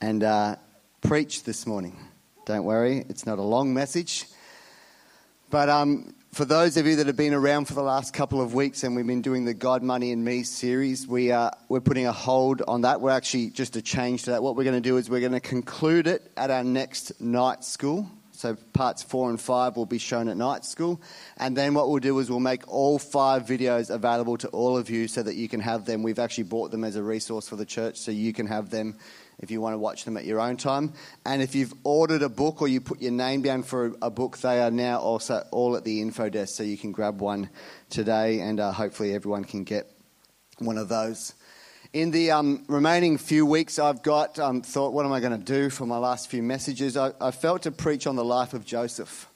and uh, preach this morning. Don't worry, it's not a long message. But um, for those of you that have been around for the last couple of weeks and we've been doing the God, Money, and Me series, we are, we're putting a hold on that. We're actually just a change to that. What we're going to do is we're going to conclude it at our next night school. So parts four and five will be shown at night school. And then what we'll do is we'll make all five videos available to all of you so that you can have them. We've actually bought them as a resource for the church so you can have them if you want to watch them at your own time. And if you've ordered a book or you put your name down for a book, they are now also all at the info desk, so you can grab one today, and uh, hopefully everyone can get one of those. In the um, remaining few weeks, I've got um, thought, what am I going to do for my last few messages? I, I felt to preach on the life of Joseph.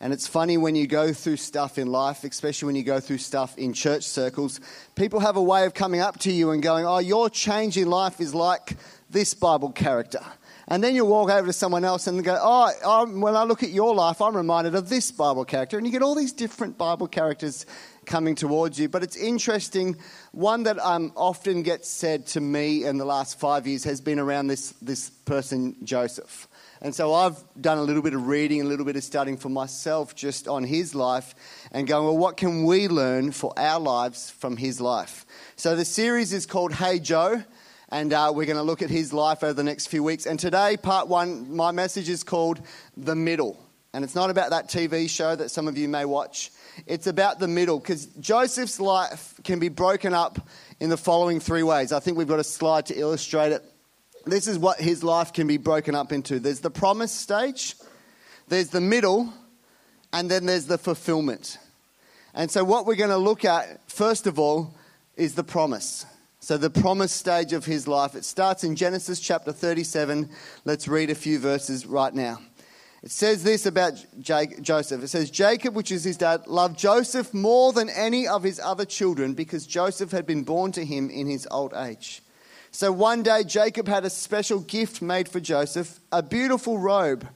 And it's funny when you go through stuff in life, especially when you go through stuff in church circles, people have a way of coming up to you and going, Oh, your change in life is like this Bible character. And then you walk over to someone else and go, Oh, I'm, when I look at your life, I'm reminded of this Bible character. And you get all these different Bible characters coming towards you. But it's interesting. One that um, often gets said to me in the last five years has been around this, this person, Joseph. And so I've done a little bit of reading, a little bit of studying for myself just on his life and going, well, what can we learn for our lives from his life? So the series is called Hey Joe and uh, we're going to look at his life over the next few weeks. And today, part one, my message is called The Middle. And it's not about that TV show that some of you may watch, it's about the middle, because Joseph's life can be broken up in the following three ways. I think we've got a slide to illustrate it. This is what his life can be broken up into there's the promise stage, there's the middle, and then there's the fulfillment. And so, what we're going to look at, first of all, is the promise. So, the promise stage of his life, it starts in Genesis chapter 37. Let's read a few verses right now. It says this about Joseph. It says, Jacob, which is his dad, loved Joseph more than any of his other children because Joseph had been born to him in his old age. So one day, Jacob had a special gift made for Joseph, a beautiful robe.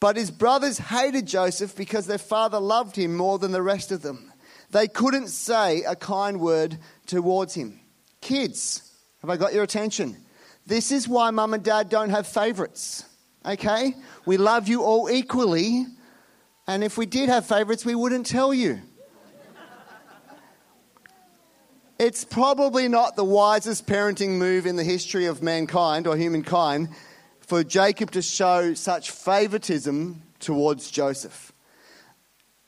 But his brothers hated Joseph because their father loved him more than the rest of them. They couldn't say a kind word towards him. Kids, have I got your attention? This is why mum and dad don't have favorites. Okay? We love you all equally. And if we did have favorites, we wouldn't tell you. It's probably not the wisest parenting move in the history of mankind or humankind for Jacob to show such favoritism towards Joseph.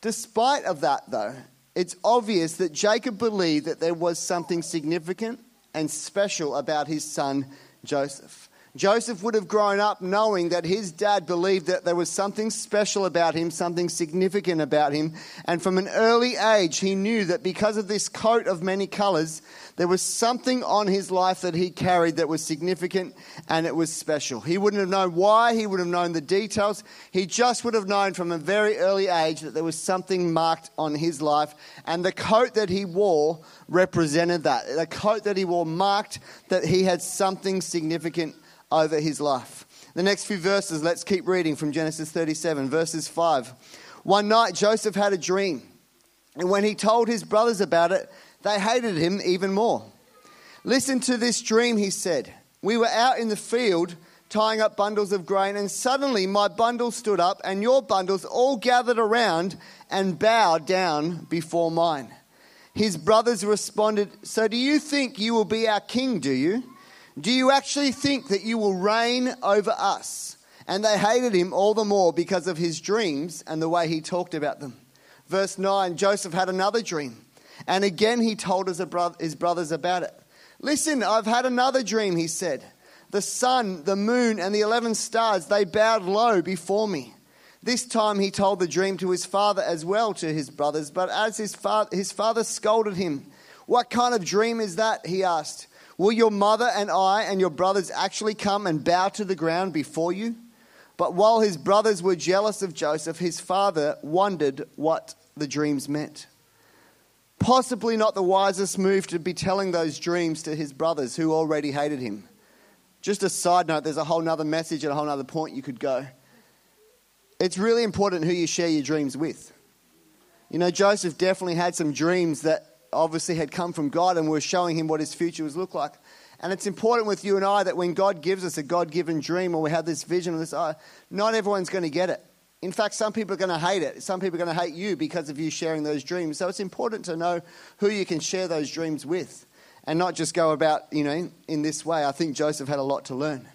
Despite of that though, it's obvious that Jacob believed that there was something significant and special about his son Joseph. Joseph would have grown up knowing that his dad believed that there was something special about him, something significant about him. And from an early age, he knew that because of this coat of many colors, there was something on his life that he carried that was significant and it was special. He wouldn't have known why, he would have known the details. He just would have known from a very early age that there was something marked on his life. And the coat that he wore represented that. The coat that he wore marked that he had something significant over his life. The next few verses, let's keep reading from Genesis 37, verses 5. One night, Joseph had a dream, and when he told his brothers about it, they hated him even more. Listen to this dream, he said. We were out in the field tying up bundles of grain, and suddenly my bundle stood up, and your bundles all gathered around and bowed down before mine. His brothers responded, So do you think you will be our king, do you? Do you actually think that you will reign over us? And they hated him all the more because of his dreams and the way he talked about them. Verse 9 Joseph had another dream. And again he told his brothers about it. Listen, I've had another dream, he said. The sun, the moon, and the 11 stars, they bowed low before me. This time he told the dream to his father as well to his brothers, but as his father, his father scolded him, What kind of dream is that? he asked. Will your mother and I and your brothers actually come and bow to the ground before you? But while his brothers were jealous of Joseph, his father wondered what the dreams meant. Possibly not the wisest move to be telling those dreams to his brothers who already hated him. Just a side note, there's a whole other message and a whole other point you could go. It's really important who you share your dreams with. You know, Joseph definitely had some dreams that obviously had come from God and were showing him what his future was look like. And it's important with you and I that when God gives us a God given dream or we have this vision, this, uh, not everyone's going to get it. In fact, some people are going to hate it. Some people are going to hate you because of you sharing those dreams. So it's important to know who you can share those dreams with and not just go about, you know, in this way. I think Joseph had a lot to learn.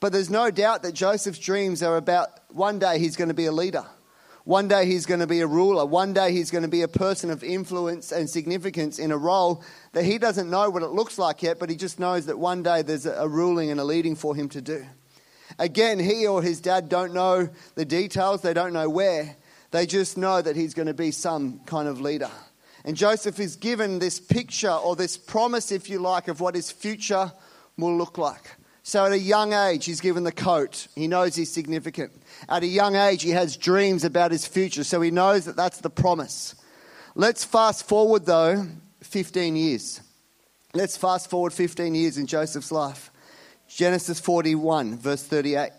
But there's no doubt that Joseph's dreams are about one day he's going to be a leader. One day he's going to be a ruler. One day he's going to be a person of influence and significance in a role that he doesn't know what it looks like yet, but he just knows that one day there's a ruling and a leading for him to do. Again, he or his dad don't know the details, they don't know where. They just know that he's going to be some kind of leader. And Joseph is given this picture or this promise, if you like, of what his future will look like. So at a young age, he's given the coat. He knows he's significant. At a young age, he has dreams about his future, so he knows that that's the promise. Let's fast forward, though, 15 years. Let's fast forward 15 years in Joseph's life. Genesis 41, verse 38.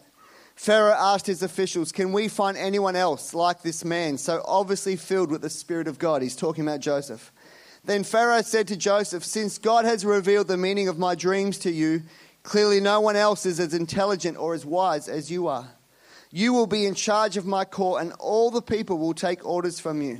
Pharaoh asked his officials, Can we find anyone else like this man, so obviously filled with the Spirit of God? He's talking about Joseph. Then Pharaoh said to Joseph, Since God has revealed the meaning of my dreams to you, Clearly, no one else is as intelligent or as wise as you are. You will be in charge of my court, and all the people will take orders from you.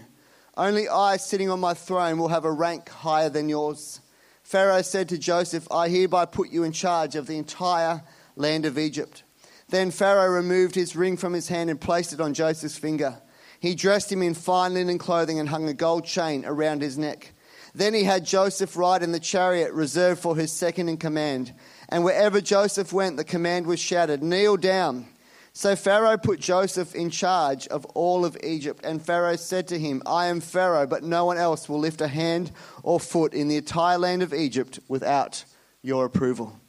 Only I, sitting on my throne, will have a rank higher than yours. Pharaoh said to Joseph, I hereby put you in charge of the entire land of Egypt. Then Pharaoh removed his ring from his hand and placed it on Joseph's finger. He dressed him in fine linen clothing and hung a gold chain around his neck. Then he had Joseph ride in the chariot reserved for his second in command and wherever Joseph went, the command was shouted, Kneel down. So Pharaoh put Joseph in charge of all of Egypt. And Pharaoh said to him, I am Pharaoh, but no one else will lift a hand or foot in the entire land of Egypt without your approval.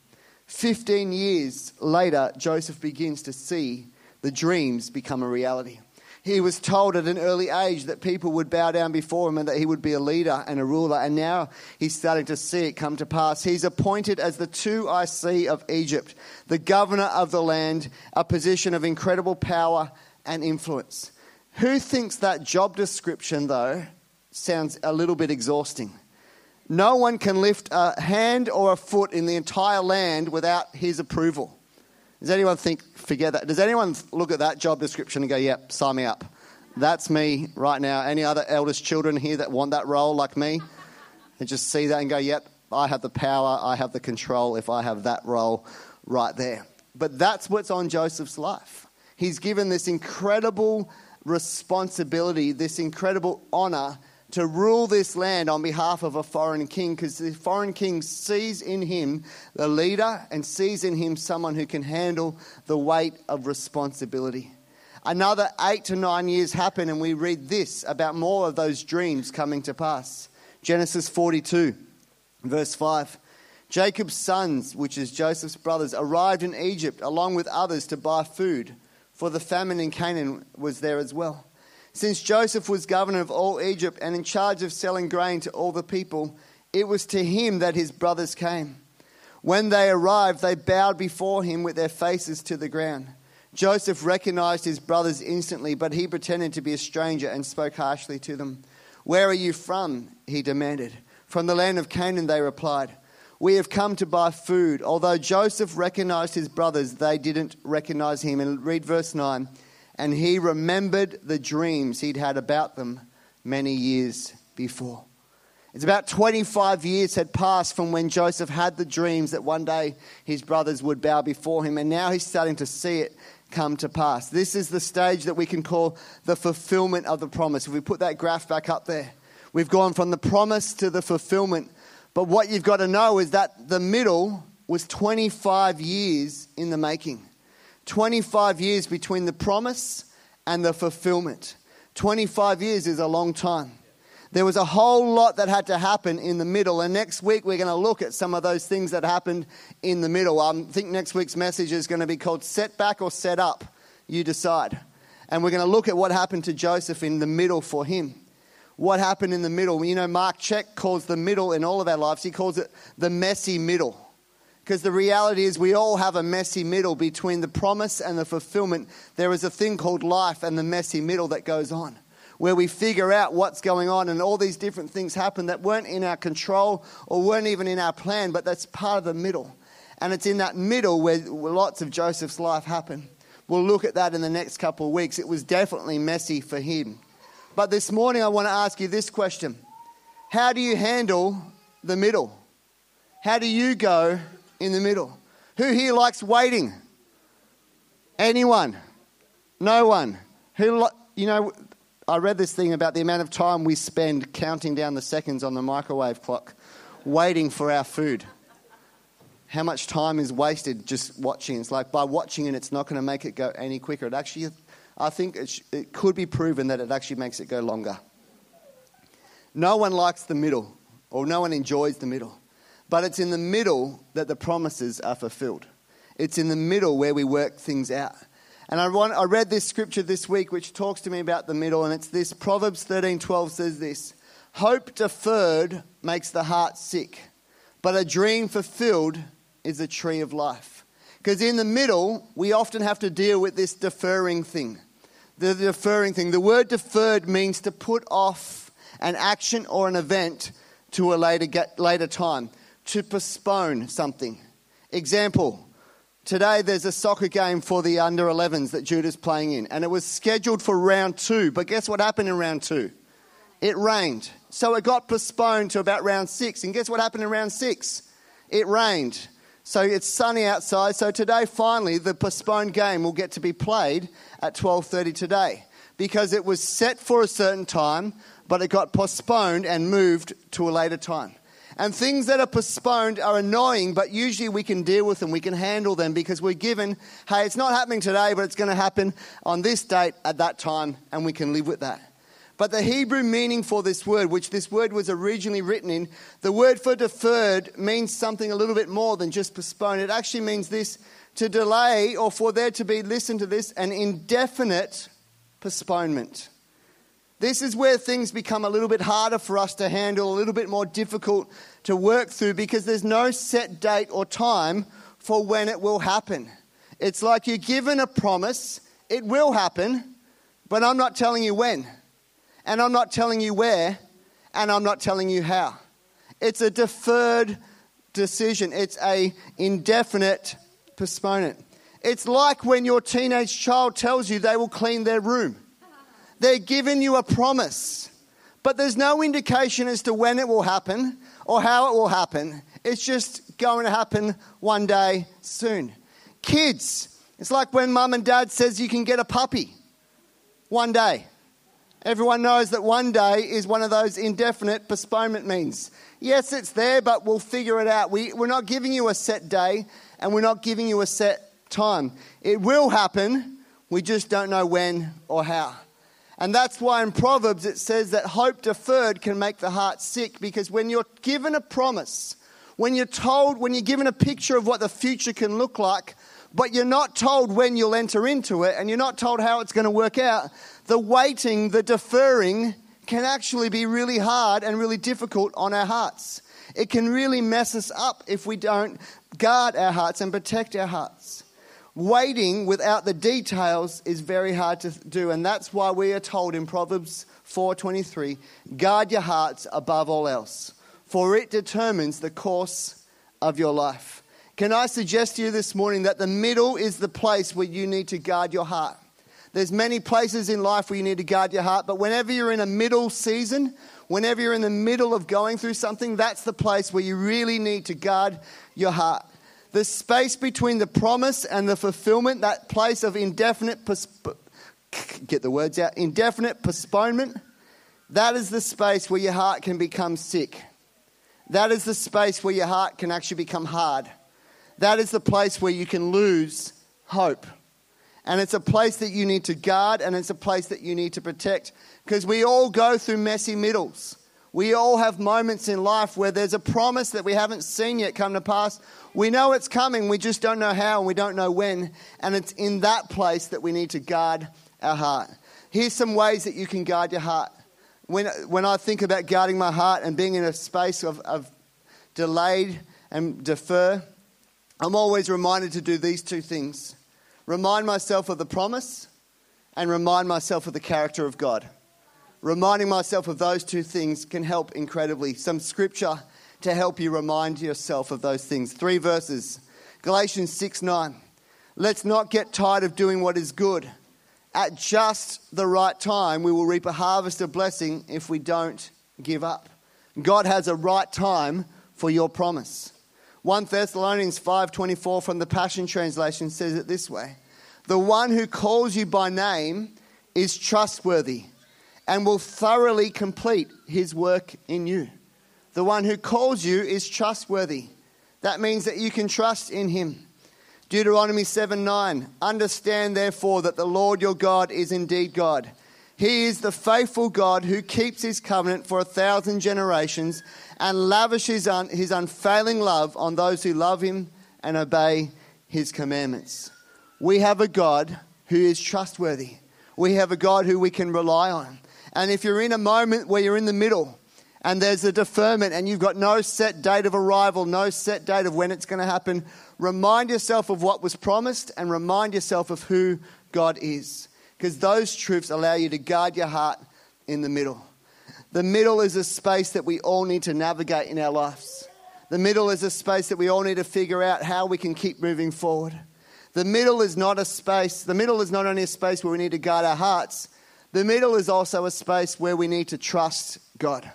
Fifteen years later, Joseph begins to see the dreams become a reality. He was told at an early age that people would bow down before him and that he would be a leader and a ruler. And now he's starting to see it come to pass. He's appointed as the 2IC of Egypt, the governor of the land, a position of incredible power and influence. Who thinks that job description, though, sounds a little bit exhausting? No one can lift a hand or a foot in the entire land without his approval. Does anyone think, forget that? Does anyone look at that job description and go, yep, sign me up? That's me right now. Any other eldest children here that want that role like me? And just see that and go, yep, I have the power, I have the control if I have that role right there. But that's what's on Joseph's life. He's given this incredible responsibility, this incredible honor to rule this land on behalf of a foreign king because the foreign king sees in him the leader and sees in him someone who can handle the weight of responsibility. Another eight to nine years happen, and we read this about more of those dreams coming to pass. Genesis 42, verse 5. Jacob's sons, which is Joseph's brothers, arrived in Egypt along with others to buy food, for the famine in Canaan was there as well. Since Joseph was governor of all Egypt and in charge of selling grain to all the people, it was to him that his brothers came. When they arrived, they bowed before him with their faces to the ground. Joseph recognized his brothers instantly, but he pretended to be a stranger and spoke harshly to them. Where are you from? he demanded. From the land of Canaan, they replied. We have come to buy food. Although Joseph recognized his brothers, they didn't recognize him. And read verse 9 and he remembered the dreams he'd had about them many years before. It's about 25 years had passed from when Joseph had the dreams that one day his brothers would bow before him, and now he's starting to see it come to pass. This is the stage that we can call the fulfillment of the promise. If we put that graph back up there, we've gone from the promise to the fulfillment. But what you've got to know is that the middle was 25 years in the making. 25 years between the promise and the fulfillment. 25 years is a long time. There was a whole lot that had to happen in the middle. And next week, we're going to look at some of those things that happened in the middle. I think next week's message is going to be called Set Back or Set Up. You decide. And we're going to look at what happened to Joseph in the middle for him. What happened in the middle? You know, Mark Zschech calls the middle in all of our lives, he calls it the messy middle. Because the reality is, we all have a messy middle between the promise and the fulfillment. There is a thing called life and the messy middle that goes on. where we figure out what's going on and all these different things happen that weren't in our control or weren't even in our plan, but that's part of the middle. And it's in that middle where lots of Joseph's life happened. We'll look at that in the next couple of weeks. It was definitely messy for him. But this morning, I want to ask you this question How do you handle the middle? How do you go in the middle? Who here likes waiting? Anyone? No one? Who, you know, I read this thing about the amount of time we spend counting down the seconds on the microwave clock, waiting for our food. How much time is wasted just watching? It's like by watching it, it's not going to make it go any quicker. It actually, I think it, sh- it could be proven that it actually makes it go longer. No one likes the middle, or no one enjoys the middle. But it's in the middle that the promises are fulfilled. It's in the middle where we work things out. And I, want, I read this scripture this week which talks to me about the middle, and it's this Proverbs 13 12 says this Hope deferred makes the heart sick, but a dream fulfilled is a tree of life. Because in the middle, we often have to deal with this deferring thing. The deferring thing. The word deferred means to put off an action or an event to a later, later time, to postpone something. Example Today there's a soccer game for the under 11s that Judah's playing in, and it was scheduled for round two. But guess what happened in round two? It rained. So it got postponed to about round six. And guess what happened in round six? It rained. So it's sunny outside. So today, finally, the postponed game will get to be played at 12:30 today because it was set for a certain time, but it got postponed and moved to a later time. And things that are postponed are annoying, but usually we can deal with them, we can handle them because we're given, hey, it's not happening today, but it's going to happen on this date at that time, and we can live with that. But the Hebrew meaning for this word, which this word was originally written in, the word for deferred means something a little bit more than just postpone. It actually means this to delay or for there to be, listen to this, an indefinite postponement. This is where things become a little bit harder for us to handle, a little bit more difficult to work through because there's no set date or time for when it will happen. It's like you're given a promise, it will happen, but I'm not telling you when, and I'm not telling you where, and I'm not telling you how. It's a deferred decision, it's a indefinite postponement. It's like when your teenage child tells you they will clean their room. They're giving you a promise, but there's no indication as to when it will happen or how it will happen. It's just going to happen one day soon. Kids, it's like when mum and dad says you can get a puppy one day. Everyone knows that one day is one of those indefinite postponement means. Yes, it's there, but we'll figure it out. We, we're not giving you a set day and we're not giving you a set time. It will happen, we just don't know when or how. And that's why in Proverbs it says that hope deferred can make the heart sick because when you're given a promise, when you're told, when you're given a picture of what the future can look like, but you're not told when you'll enter into it and you're not told how it's going to work out, the waiting, the deferring can actually be really hard and really difficult on our hearts. It can really mess us up if we don't guard our hearts and protect our hearts waiting without the details is very hard to do and that's why we are told in proverbs 4.23 guard your hearts above all else for it determines the course of your life. Can i suggest to you this morning that the middle is the place where you need to guard your heart? There's many places in life where you need to guard your heart but whenever you're in a middle season whenever you're in the middle of going through something that's the place where you really need to guard your heart the space between the promise and the fulfillment, that place of indefinite, get the words out, indefinite postponement, that is the space where your heart can become sick. That is the space where your heart can actually become hard. That is the place where you can lose hope. And it's a place that you need to guard and it's a place that you need to protect because we all go through messy middles. We all have moments in life where there's a promise that we haven't seen yet come to pass. We know it's coming, we just don't know how and we don't know when. And it's in that place that we need to guard our heart. Here's some ways that you can guard your heart. When, when I think about guarding my heart and being in a space of, of delayed and defer, I'm always reminded to do these two things remind myself of the promise and remind myself of the character of God reminding myself of those two things can help incredibly. Some scripture to help you remind yourself of those things. Three verses Galatians 6 9. Let's not get tired of doing what is good. At just the right time, we will reap a harvest of blessing if we don't give up. God has a right time for your promise. 1 Thessalonians 5:24 from the Passion translation says it this way. The one who calls you by name is trustworthy and will thoroughly complete his work in you. The one who calls you is trustworthy. That means that you can trust in him. Deuteronomy 7 9. Understand therefore that the Lord your God is indeed God. He is the faithful God who keeps his covenant for a thousand generations and lavishes his unfailing love on those who love him and obey his commandments. We have a God who is trustworthy. We have a God who we can rely on. And if you're in a moment where you're in the middle and there's a deferment and you've got no set date of arrival, no set date of when it's going to happen, remind yourself of what was promised and remind yourself of who God is. Because those truths allow you to guard your heart in the middle. The middle is a space that we all need to navigate in our lives. The middle is a space that we all need to figure out how we can keep moving forward. The middle is not a space, the middle is not only a space where we need to guard our hearts, the middle is also a space where we need to trust God.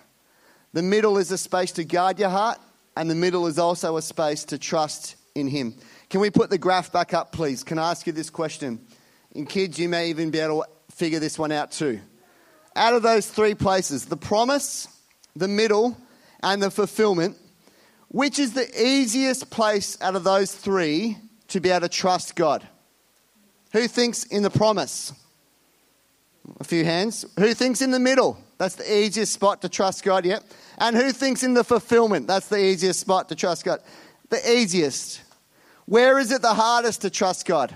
The middle is a space to guard your heart, and the middle is also a space to trust in Him. Can we put the graph back up, please? Can I ask you this question? In kids, you may even be able to figure this one out too. Out of those three places, the promise, the middle, and the fulfillment, which is the easiest place out of those three to be able to trust God. Who thinks in the promise? A few hands. Who thinks in the middle? That's the easiest spot to trust God, yep. And who thinks in the fulfillment? That's the easiest spot to trust God. The easiest. Where is it the hardest to trust God?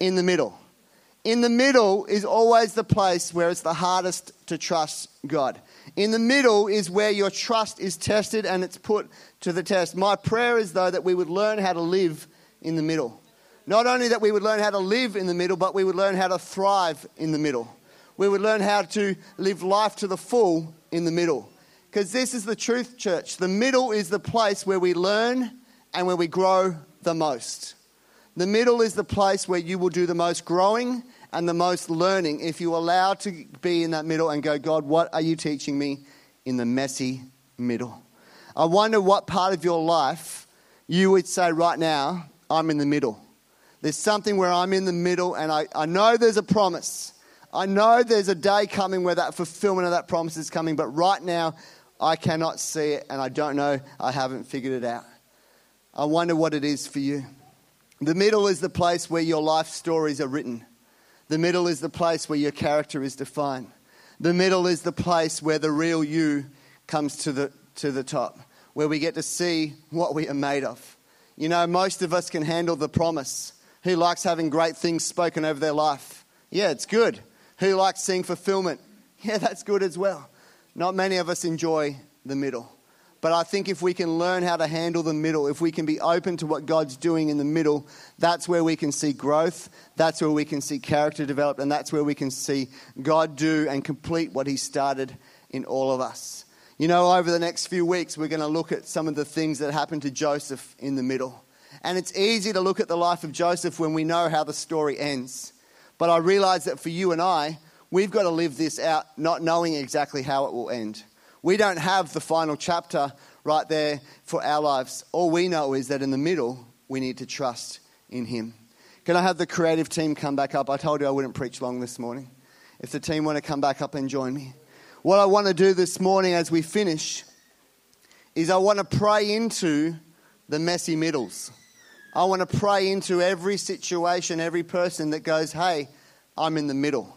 In the middle. In the middle is always the place where it's the hardest to trust God. In the middle is where your trust is tested and it's put to the test. My prayer is, though, that we would learn how to live in the middle. Not only that we would learn how to live in the middle, but we would learn how to thrive in the middle. We would learn how to live life to the full in the middle. Because this is the truth, church. The middle is the place where we learn and where we grow the most. The middle is the place where you will do the most growing and the most learning if you allow to be in that middle and go, God, what are you teaching me in the messy middle? I wonder what part of your life you would say right now, I'm in the middle. There's something where I'm in the middle, and I, I know there's a promise. I know there's a day coming where that fulfillment of that promise is coming, but right now I cannot see it, and I don't know, I haven't figured it out. I wonder what it is for you. The middle is the place where your life stories are written. The middle is the place where your character is defined. The middle is the place where the real you comes to the, to the top, where we get to see what we are made of. You know, most of us can handle the promise. Who likes having great things spoken over their life? Yeah, it's good. Who likes seeing fulfillment? Yeah, that's good as well. Not many of us enjoy the middle. But I think if we can learn how to handle the middle, if we can be open to what God's doing in the middle, that's where we can see growth, that's where we can see character develop, and that's where we can see God do and complete what He started in all of us. You know, over the next few weeks, we're going to look at some of the things that happened to Joseph in the middle. And it's easy to look at the life of Joseph when we know how the story ends. But I realize that for you and I, we've got to live this out not knowing exactly how it will end. We don't have the final chapter right there for our lives. All we know is that in the middle, we need to trust in Him. Can I have the creative team come back up? I told you I wouldn't preach long this morning. If the team want to come back up and join me. What I want to do this morning as we finish is I want to pray into the messy middles. I want to pray into every situation, every person that goes, hey, I'm in the middle.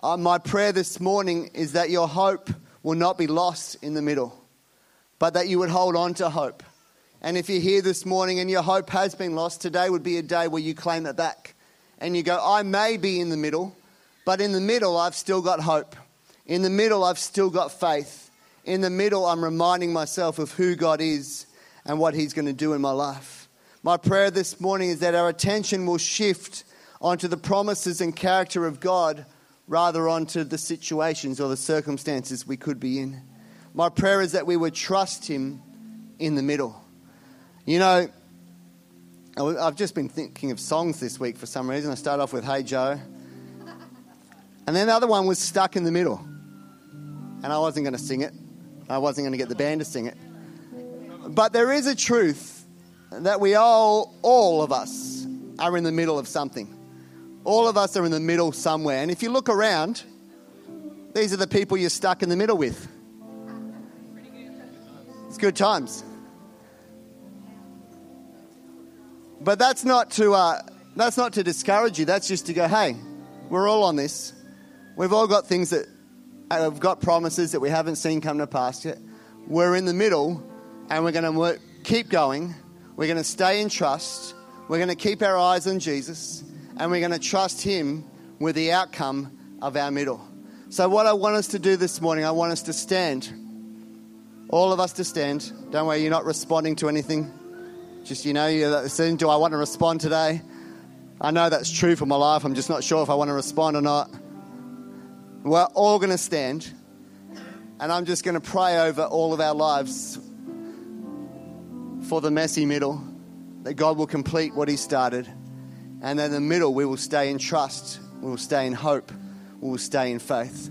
Uh, my prayer this morning is that your hope will not be lost in the middle, but that you would hold on to hope. And if you're here this morning and your hope has been lost, today would be a day where you claim it back. And you go, I may be in the middle, but in the middle, I've still got hope. In the middle, I've still got faith. In the middle, I'm reminding myself of who God is and what He's going to do in my life. My prayer this morning is that our attention will shift onto the promises and character of God rather onto the situations or the circumstances we could be in. My prayer is that we would trust Him in the middle. You know, I've just been thinking of songs this week for some reason. I started off with Hey Joe. And then the other one was Stuck in the Middle. And I wasn't going to sing it, I wasn't going to get the band to sing it. But there is a truth that we all, all of us, are in the middle of something. All of us are in the middle somewhere. And if you look around, these are the people you're stuck in the middle with. It's good times. But that's not to uh, that's not to discourage you. That's just to go, hey, we're all on this. We've all got things that have uh, got promises that we haven't seen come to pass yet. We're in the middle, and we're going to keep going. We're going to stay in trust. We're going to keep our eyes on Jesus, and we're going to trust Him with the outcome of our middle. So, what I want us to do this morning, I want us to stand. All of us to stand. Don't worry, you're not responding to anything. Just, you know, you're saying, do I want to respond today? I know that's true for my life. I'm just not sure if I want to respond or not. We're all going to stand, and I'm just going to pray over all of our lives for the messy middle, that God will complete what He started. And in the middle, we will stay in trust, we will stay in hope, we will stay in faith.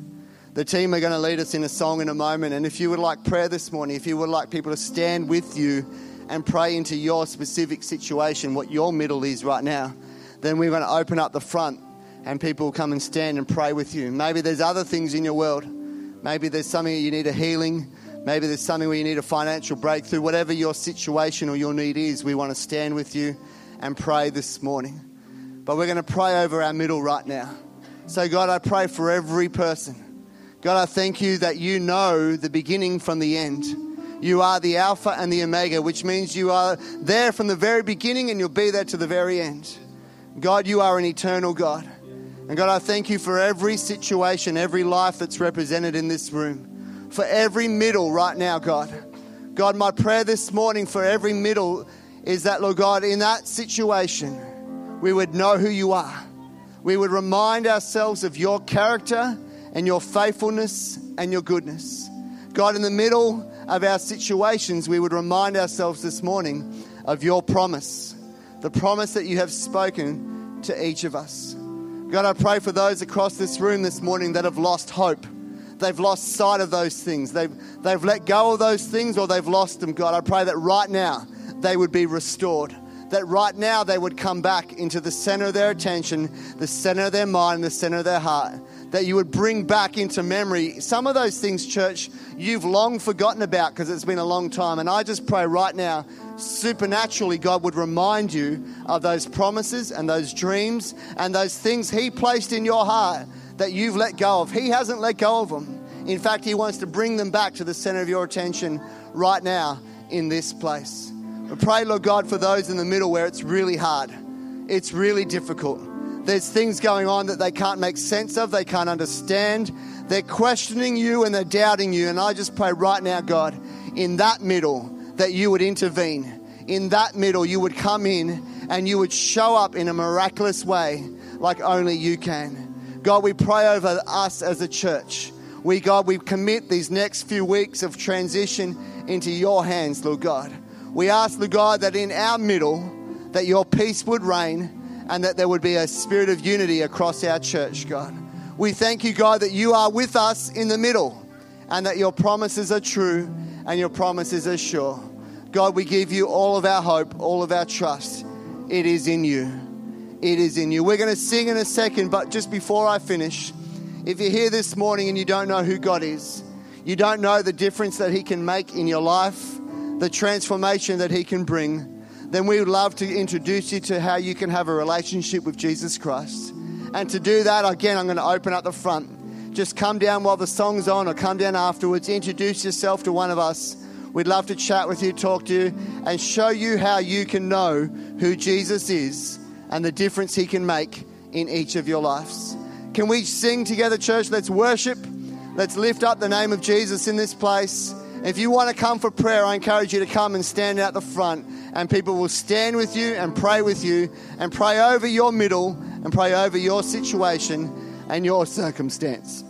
The team are going to lead us in a song in a moment. And if you would like prayer this morning, if you would like people to stand with you and pray into your specific situation, what your middle is right now, then we're going to open up the front and people will come and stand and pray with you. Maybe there's other things in your world. Maybe there's something you need a healing. Maybe there's something where you need a financial breakthrough. Whatever your situation or your need is, we want to stand with you and pray this morning. But we're going to pray over our middle right now. So, God, I pray for every person. God, I thank you that you know the beginning from the end. You are the Alpha and the Omega, which means you are there from the very beginning and you'll be there to the very end. God, you are an eternal God. And God, I thank you for every situation, every life that's represented in this room, for every middle right now, God. God, my prayer this morning for every middle is that, Lord God, in that situation, we would know who you are. We would remind ourselves of your character and your faithfulness and your goodness. God, in the middle of our situations, we would remind ourselves this morning of your promise, the promise that you have spoken to each of us. God, I pray for those across this room this morning that have lost hope. They've lost sight of those things. They've, they've let go of those things or they've lost them, God. I pray that right now they would be restored. That right now they would come back into the center of their attention, the center of their mind, the center of their heart that you would bring back into memory some of those things, church, you've long forgotten about because it's been a long time. And I just pray right now, supernaturally, God would remind you of those promises and those dreams and those things He placed in your heart that you've let go of. He hasn't let go of them. In fact, He wants to bring them back to the center of your attention right now in this place. We pray, Lord God, for those in the middle where it's really hard, it's really difficult. There's things going on that they can't make sense of, they can't understand. They're questioning you and they're doubting you. And I just pray right now, God, in that middle, that you would intervene. In that middle, you would come in and you would show up in a miraculous way like only you can. God, we pray over us as a church. We, God, we commit these next few weeks of transition into your hands, Lord God. We ask, Lord God, that in our middle, that your peace would reign and that there would be a spirit of unity across our church, God. We thank you, God, that you are with us in the middle and that your promises are true and your promises are sure. God, we give you all of our hope, all of our trust. It is in you. It is in you. We're going to sing in a second, but just before I finish, if you're here this morning and you don't know who God is, you don't know the difference that He can make in your life, the transformation that He can bring then we would love to introduce you to how you can have a relationship with Jesus Christ. And to do that, again, I'm going to open up the front. Just come down while the song's on or come down afterwards. Introduce yourself to one of us. We'd love to chat with you, talk to you, and show you how you can know who Jesus is and the difference he can make in each of your lives. Can we sing together, church? Let's worship. Let's lift up the name of Jesus in this place. If you want to come for prayer, I encourage you to come and stand out the front and people will stand with you and pray with you and pray over your middle and pray over your situation. and your circumstance.